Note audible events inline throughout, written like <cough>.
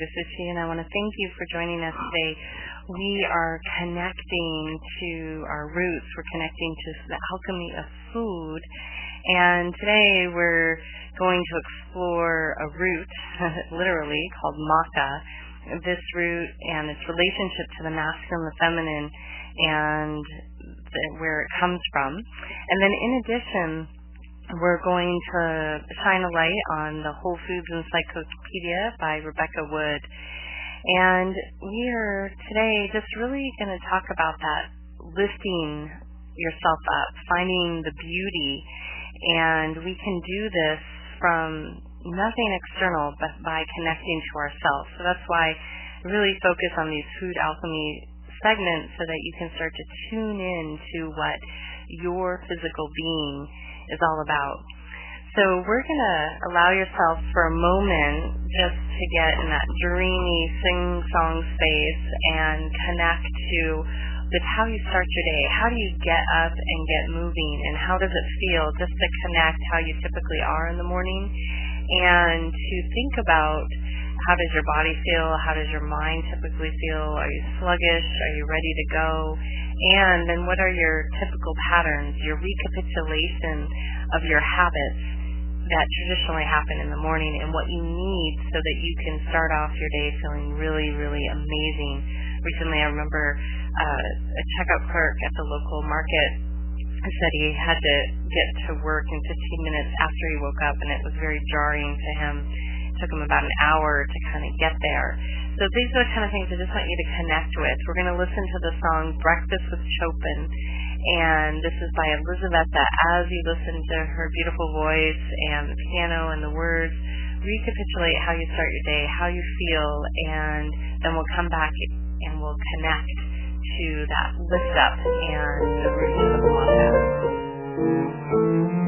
welcome is Visuchi, and I want to thank you for joining us today. We are connecting to our roots. We're connecting to the alchemy of food, and today we're going to explore a root, <laughs> literally called maca. This root and its relationship to the masculine, the feminine, and the, where it comes from. And then, in addition we're going to shine a light on the Whole Foods Encyclopedia by Rebecca Wood. And we are today just really going to talk about that lifting yourself up, finding the beauty. And we can do this from nothing external but by connecting to ourselves. So that's why I really focus on these food alchemy segments so that you can start to tune in to what your physical being is all about. So we're going to allow yourself for a moment just to get in that dreamy sing-song space and connect to with how you start your day. How do you get up and get moving and how does it feel just to connect how you typically are in the morning and to think about how does your body feel? How does your mind typically feel? Are you sluggish? Are you ready to go? And then what are your typical patterns, your recapitulation of your habits that traditionally happen in the morning and what you need so that you can start off your day feeling really, really amazing. Recently, I remember uh, a checkout clerk at the local market said he had to get to work in 15 minutes after he woke up, and it was very jarring to him. It took him about an hour to kind of get there. So these are the kind of things I just want you to connect with. We're going to listen to the song Breakfast with Chopin, and this is by Elizaveta. As you listen to her beautiful voice and the piano and the words, recapitulate how you start your day, how you feel, and then we'll come back and we'll connect to that lift up and the roots of Wanda.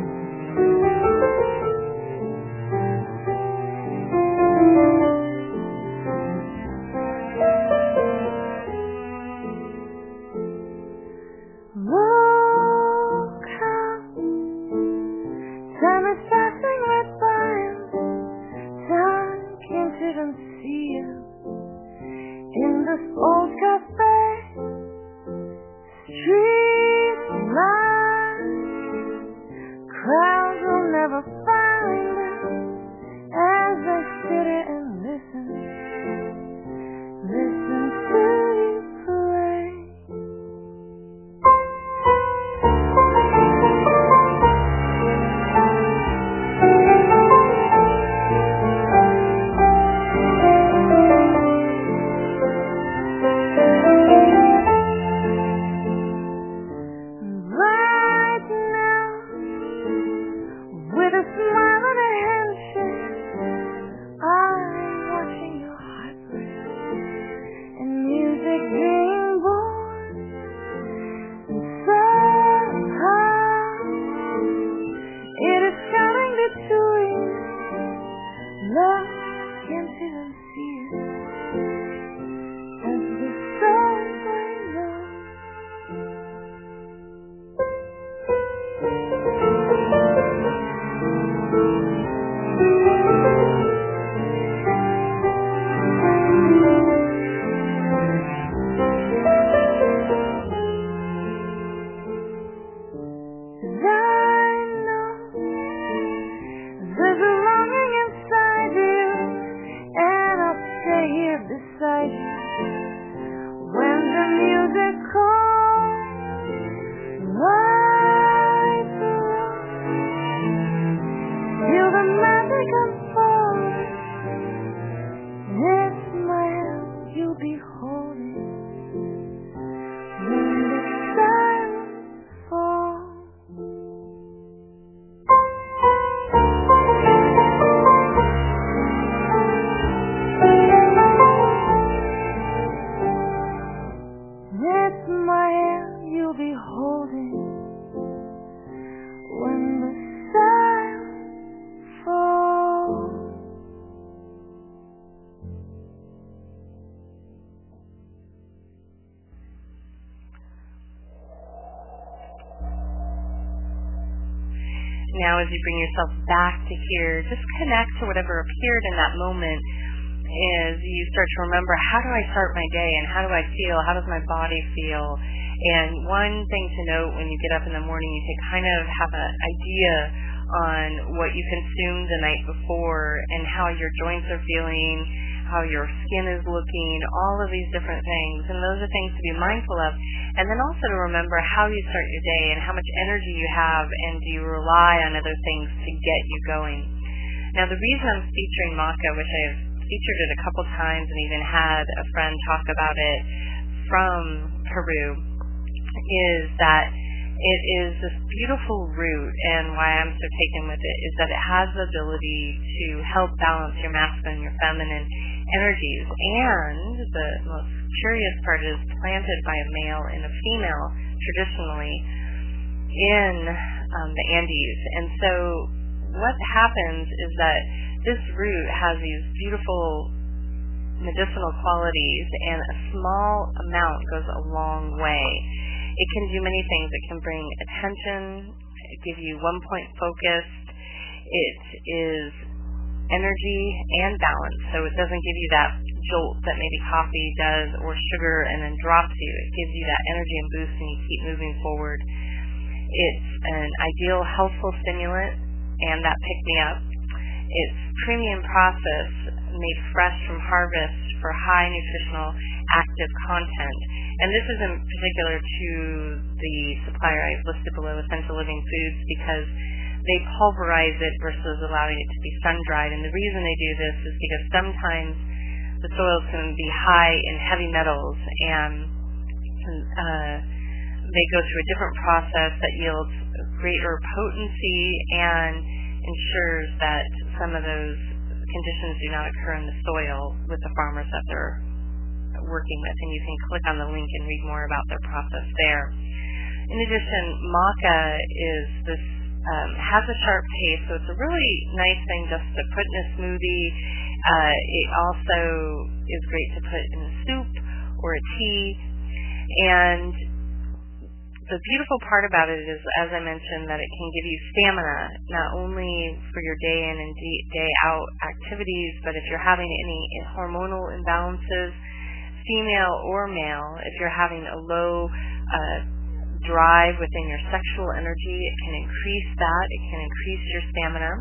You bring yourself back to here, just connect to whatever appeared in that moment is you start to remember how do I start my day and how do I feel? How does my body feel? And one thing to note when you get up in the morning, you can kind of have an idea on what you consumed the night before and how your joints are feeling, how your skin is looking, all of these different things. And those are things to be mindful of. And then also to remember how you start your day and how much energy you have and do you rely on other things to get you going. Now the reason I'm featuring maca, which I've featured it a couple times and even had a friend talk about it from Peru, is that it is this beautiful root and why I'm so taken with it is that it has the ability to help balance your masculine and your feminine energies. And the most curious part is planted by a male and a female traditionally in um, the Andes. And so what happens is that this root has these beautiful medicinal qualities and a small amount goes a long way. It can do many things. It can bring attention, give you one point focus. It is energy and balance. So it doesn't give you that jolt that maybe coffee does or sugar and then drops you. It gives you that energy and boost and you keep moving forward. It's an ideal healthful stimulant and that pick me up. It's premium process made fresh from harvest for high nutritional active content. And this is in particular to the supplier I've listed below, Essential Living Foods, because they pulverize it versus allowing it to be sun dried. And the reason they do this is because sometimes the soils can be high in heavy metals and uh, they go through a different process that yields greater potency and ensures that some of those conditions do not occur in the soil with the farmers that they're working with. And you can click on the link and read more about their process there. In addition, maca is this um, has a sharp taste, so it's a really nice thing just to put in a smoothie. Uh, it also is great to put in a soup or a tea. And the beautiful part about it is, as I mentioned, that it can give you stamina, not only for your day in and day out activities, but if you're having any hormonal imbalances, female or male, if you're having a low uh, drive within your sexual energy. It can increase that. It can increase your stamina.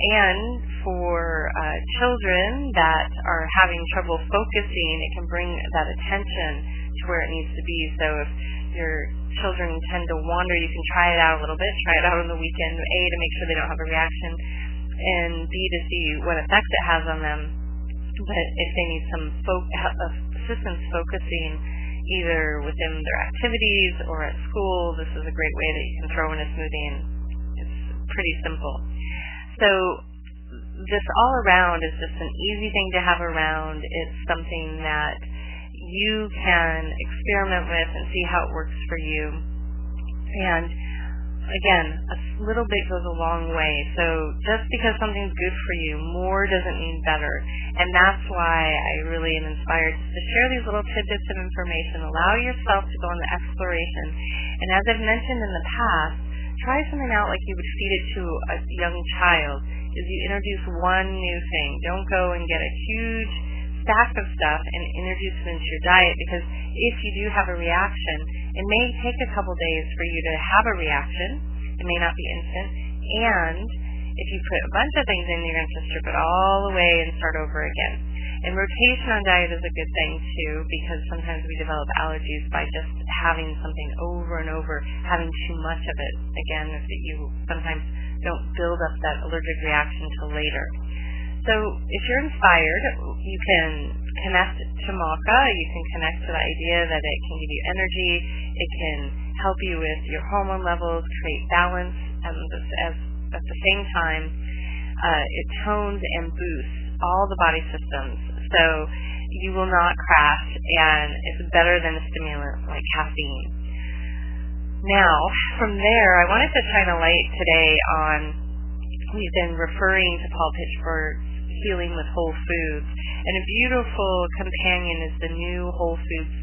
And for uh, children that are having trouble focusing, it can bring that attention to where it needs to be. So if your children tend to wander, you can try it out a little bit. Try it out on the weekend. A, to make sure they don't have a reaction, and B, to see what effect it has on them. But if they need some fo- assistance focusing, either within their activities or at school. This is a great way that you can throw in a smoothie and it's pretty simple. So this all around is just an easy thing to have around. It's something that you can experiment with and see how it works for you. And again, a little bit goes a long way. So just because something's good for you, more doesn't mean better. And that's why I really am inspired to share these little tidbits of information. Allow yourself to go on the exploration. And as I've mentioned in the past, try something out like you would feed it to a young child. Is you introduce one new thing. Don't go and get a huge stack of stuff and introduce it into your diet because if you do have a reaction, it may take a couple days for you to have a reaction. It may not be instant. And if you put a bunch of things in, you're going to strip it all away and start over again. And rotation on diet is a good thing too because sometimes we develop allergies by just having something over and over, having too much of it. Again, if you sometimes don't build up that allergic reaction till later. So if you're inspired, you can connect to maca. You can connect to the idea that it can give you energy. It can help you with your hormone levels, create balance, and as, at the same time, uh, it tones and boosts all the body systems. So you will not crash, and it's better than a stimulant like caffeine. Now, from there, I wanted to shine a light today on, we've been referring to Paul Pitchford's Healing with Whole Foods. And a beautiful companion is the new Whole Foods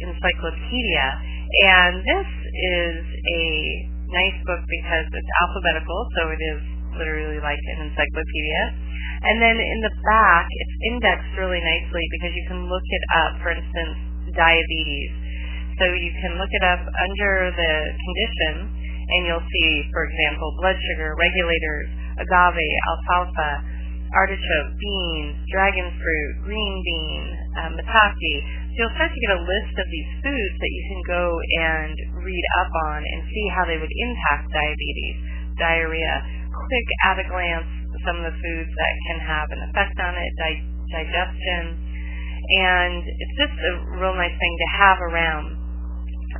Encyclopedia. And this is a nice book because it's alphabetical, so it is literally like an encyclopedia. And then in the back, it's indexed really nicely because you can look it up, for instance, diabetes. So you can look it up under the condition and you'll see, for example, blood sugar regulators, agave, alfalfa, artichoke, beans, dragon fruit, green bean, um, maitake. So you'll start to get a list of these foods that you can go and read up on and see how they would impact diabetes, diarrhea. Quick at a glance, some of the foods that can have an effect on it, di- digestion, and it's just a real nice thing to have around.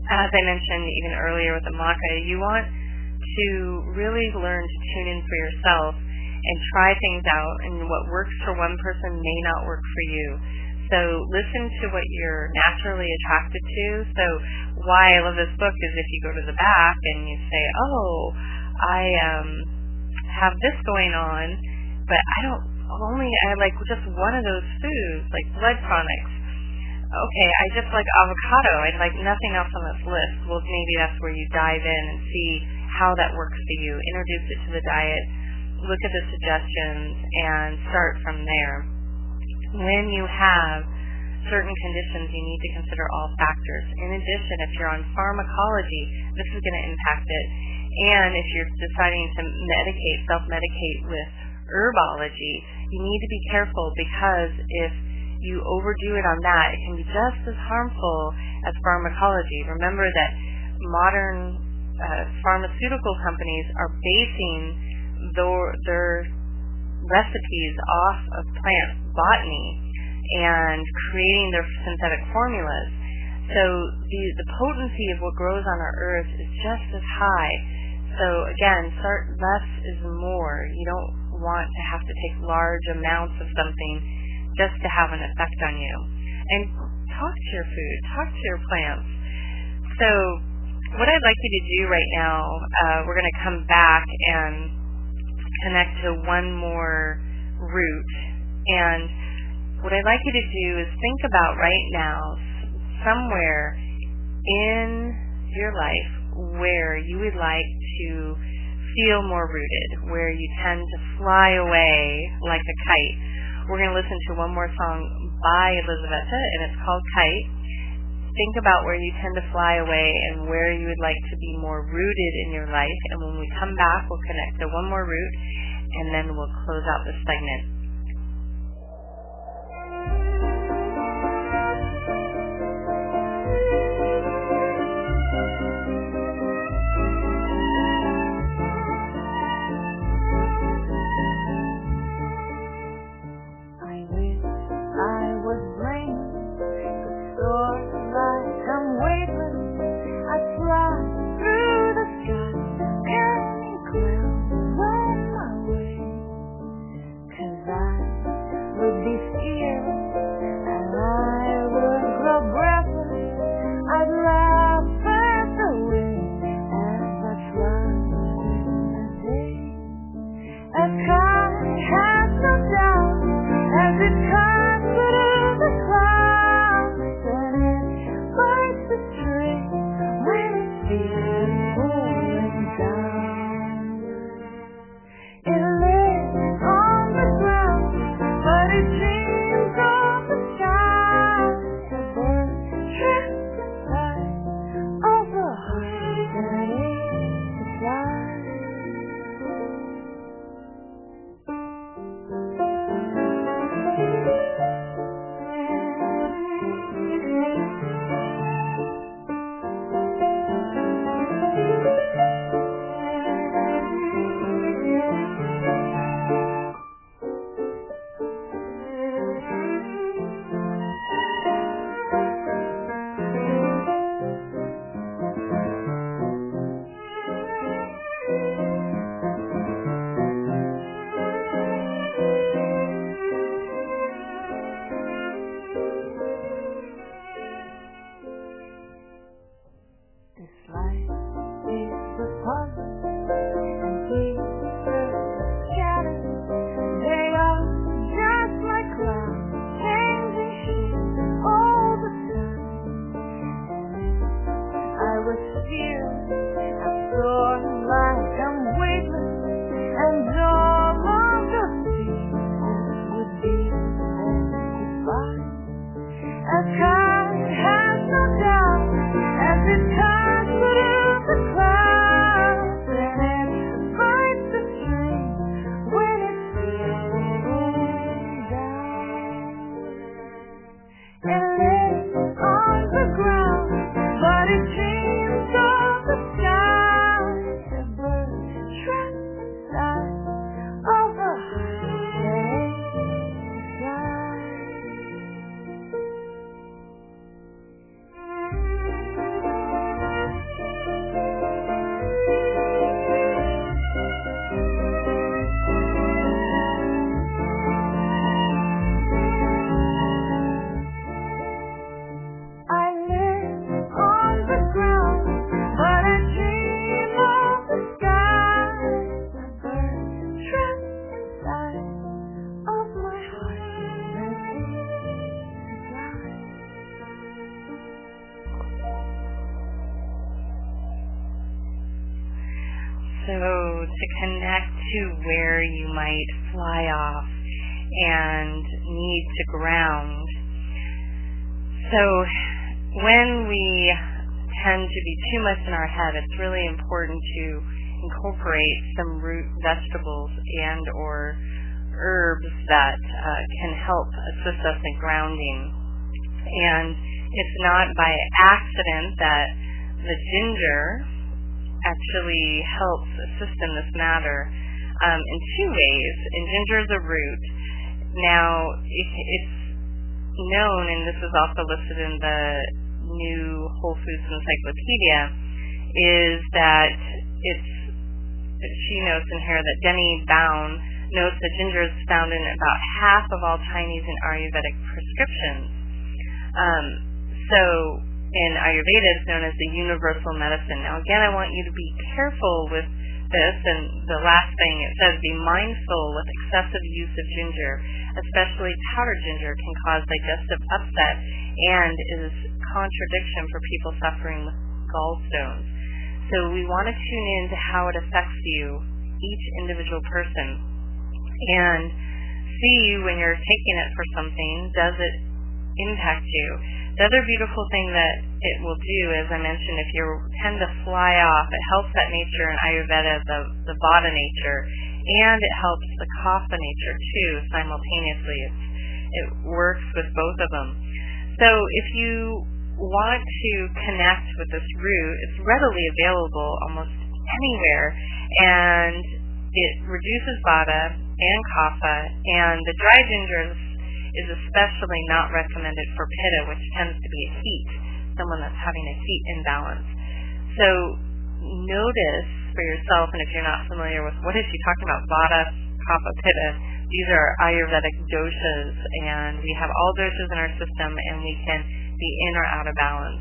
As I mentioned even earlier with the maca, you want to really learn to tune in for yourself and try things out and what works for one person may not work for you. So listen to what you're naturally attracted to. So why I love this book is if you go to the back and you say, "Oh, I um have this going on, but I don't only I like just one of those foods, like blood tonics. Okay, I just like avocado. I like nothing else on this list. Well, maybe that's where you dive in and see how that works for you. Introduce it to the diet look at the suggestions and start from there. When you have certain conditions, you need to consider all factors. In addition, if you're on pharmacology, this is going to impact it. And if you're deciding to medicate, self-medicate with herbology, you need to be careful because if you overdo it on that, it can be just as harmful as pharmacology. Remember that modern uh, pharmaceutical companies are basing their, their recipes off of plant botany and creating their synthetic formulas. So the, the potency of what grows on our earth is just as high. So again, start less is more. You don't want to have to take large amounts of something just to have an effect on you. And talk to your food, talk to your plants. So what I'd like you to do right now, uh, we're going to come back and connect to one more root. And what I'd like you to do is think about right now somewhere in your life where you would like to feel more rooted, where you tend to fly away like a kite. We're going to listen to one more song by Elizaveta, and it's called Kite. Think about where you tend to fly away and where you would like to be more rooted in your life. And when we come back, we'll connect to one more root, and then we'll close out this segment. To connect to where you might fly off and need to ground. So when we tend to be too much in our head, it's really important to incorporate some root vegetables and or herbs that uh, can help assist us in grounding. And it's not by accident that the ginger actually helps assist in this matter um, in two ways. And ginger is a root. Now, it, it's known, and this is also listed in the new Whole Foods Encyclopedia, is that it's she notes in here that Deni Bown notes that ginger is found in about half of all Chinese and Ayurvedic prescriptions. Um, so in Ayurveda, it's known as the universal medicine. Now, again, I want you to be careful with this, and the last thing it says, be mindful with excessive use of ginger, especially powdered ginger, can cause digestive upset and is a contradiction for people suffering with gallstones. So we want to tune in to how it affects you, each individual person, and see when you're taking it for something, does it impact you? The other beautiful thing that it will do, as I mentioned, if you tend to fly off, it helps that nature in Ayurveda, the, the Vata nature, and it helps the Kapha nature too simultaneously. It's, it works with both of them. So if you want to connect with this root, it's readily available almost anywhere, and it reduces vata and kapha, and the dry ginger is, is especially not recommended for pitta, which tends to be a heat, someone that's having a heat imbalance. So notice for yourself, and if you're not familiar with what is she talking about, vata, kapha, pitta, these are Ayurvedic doshas, and we have all doshas in our system, and we can be in or out of balance.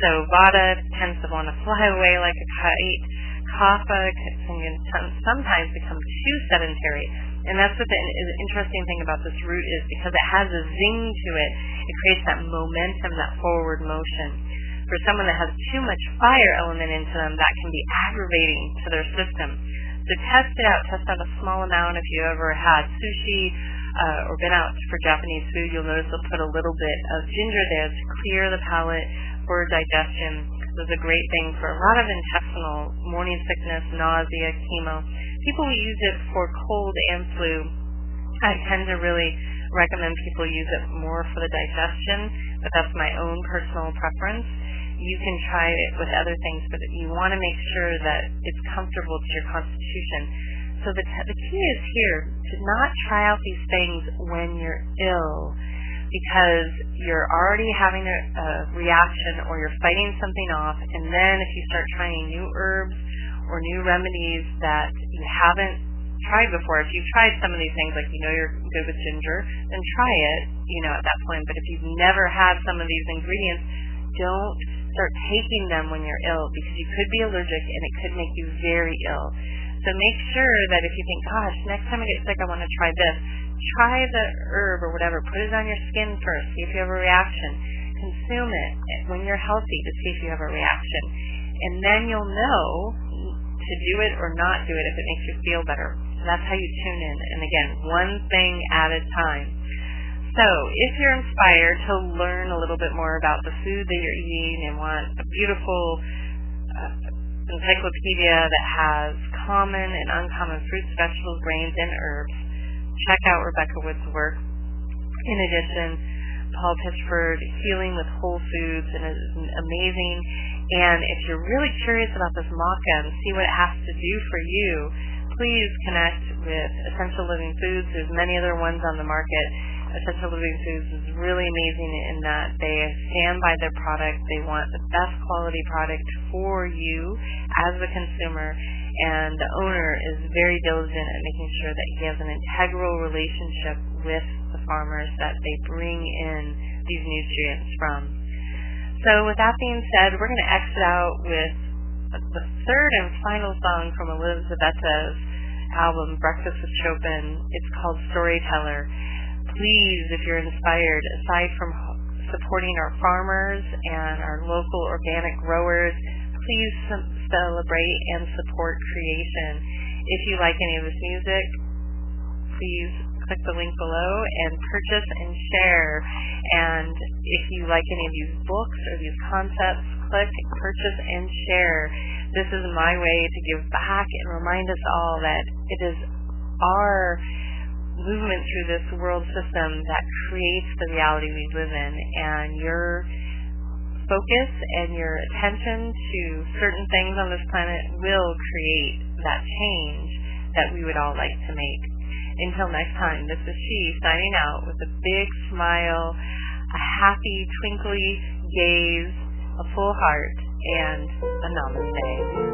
So Vata tends to want to fly away like a kite. Kapha can sometimes become too sedentary. And that's what the interesting thing about this root is because it has a zing to it, it creates that momentum, that forward motion. For someone that has too much fire element into them, that can be aggravating to their system. So test it out. Test out a small amount if you ever had sushi uh, or been out for Japanese food, you'll notice they'll put a little bit of ginger there to clear the palate for digestion. This is a great thing for a lot of intestinal morning sickness, nausea, chemo. People use it for cold and flu, I tend to really recommend people use it more for the digestion, but that's my own personal preference. You can try it with other things, but you want to make sure that it's comfortable to your constitution so the, t- the key is here to not try out these things when you're ill because you're already having a, a reaction or you're fighting something off and then if you start trying new herbs or new remedies that you haven't tried before, if you've tried some of these things like you know you're good with ginger, then try it, you know, at that point. But if you've never had some of these ingredients, don't start taking them when you're ill because you could be allergic and it could make you very ill. So make sure that if you think, gosh, next time I get sick, I want to try this, try the herb or whatever. Put it on your skin first. See if you have a reaction. Consume it when you're healthy to see if you have a reaction. And then you'll know to do it or not do it if it makes you feel better. So that's how you tune in. And again, one thing at a time. So if you're inspired to learn a little bit more about the food that you're eating and want a beautiful uh, encyclopedia that has common and uncommon fruits, vegetables, grains, and herbs. Check out Rebecca Wood's work. In addition, Paul Pitchford, Healing with Whole Foods, and is amazing. And if you're really curious about this maca and see what it has to do for you, please connect with Essential Living Foods. There's many other ones on the market Essential Living Foods is really amazing in that they stand by their product. They want the best quality product for you as the consumer, and the owner is very diligent at making sure that he has an integral relationship with the farmers that they bring in these nutrients from. So with that being said, we're going to exit out with the third and final song from Elizabeth's album, Breakfast with Chopin. It's called Storyteller please, if you're inspired, aside from supporting our farmers and our local organic growers, please celebrate and support creation. If you like any of this music, please click the link below and purchase and share. And if you like any of these books or these concepts, click purchase and share. This is my way to give back and remind us all that it is our movement through this world system that creates the reality we live in and your focus and your attention to certain things on this planet will create that change that we would all like to make. Until next time, this is she signing out with a big smile, a happy, twinkly gaze, a full heart, and a namaste.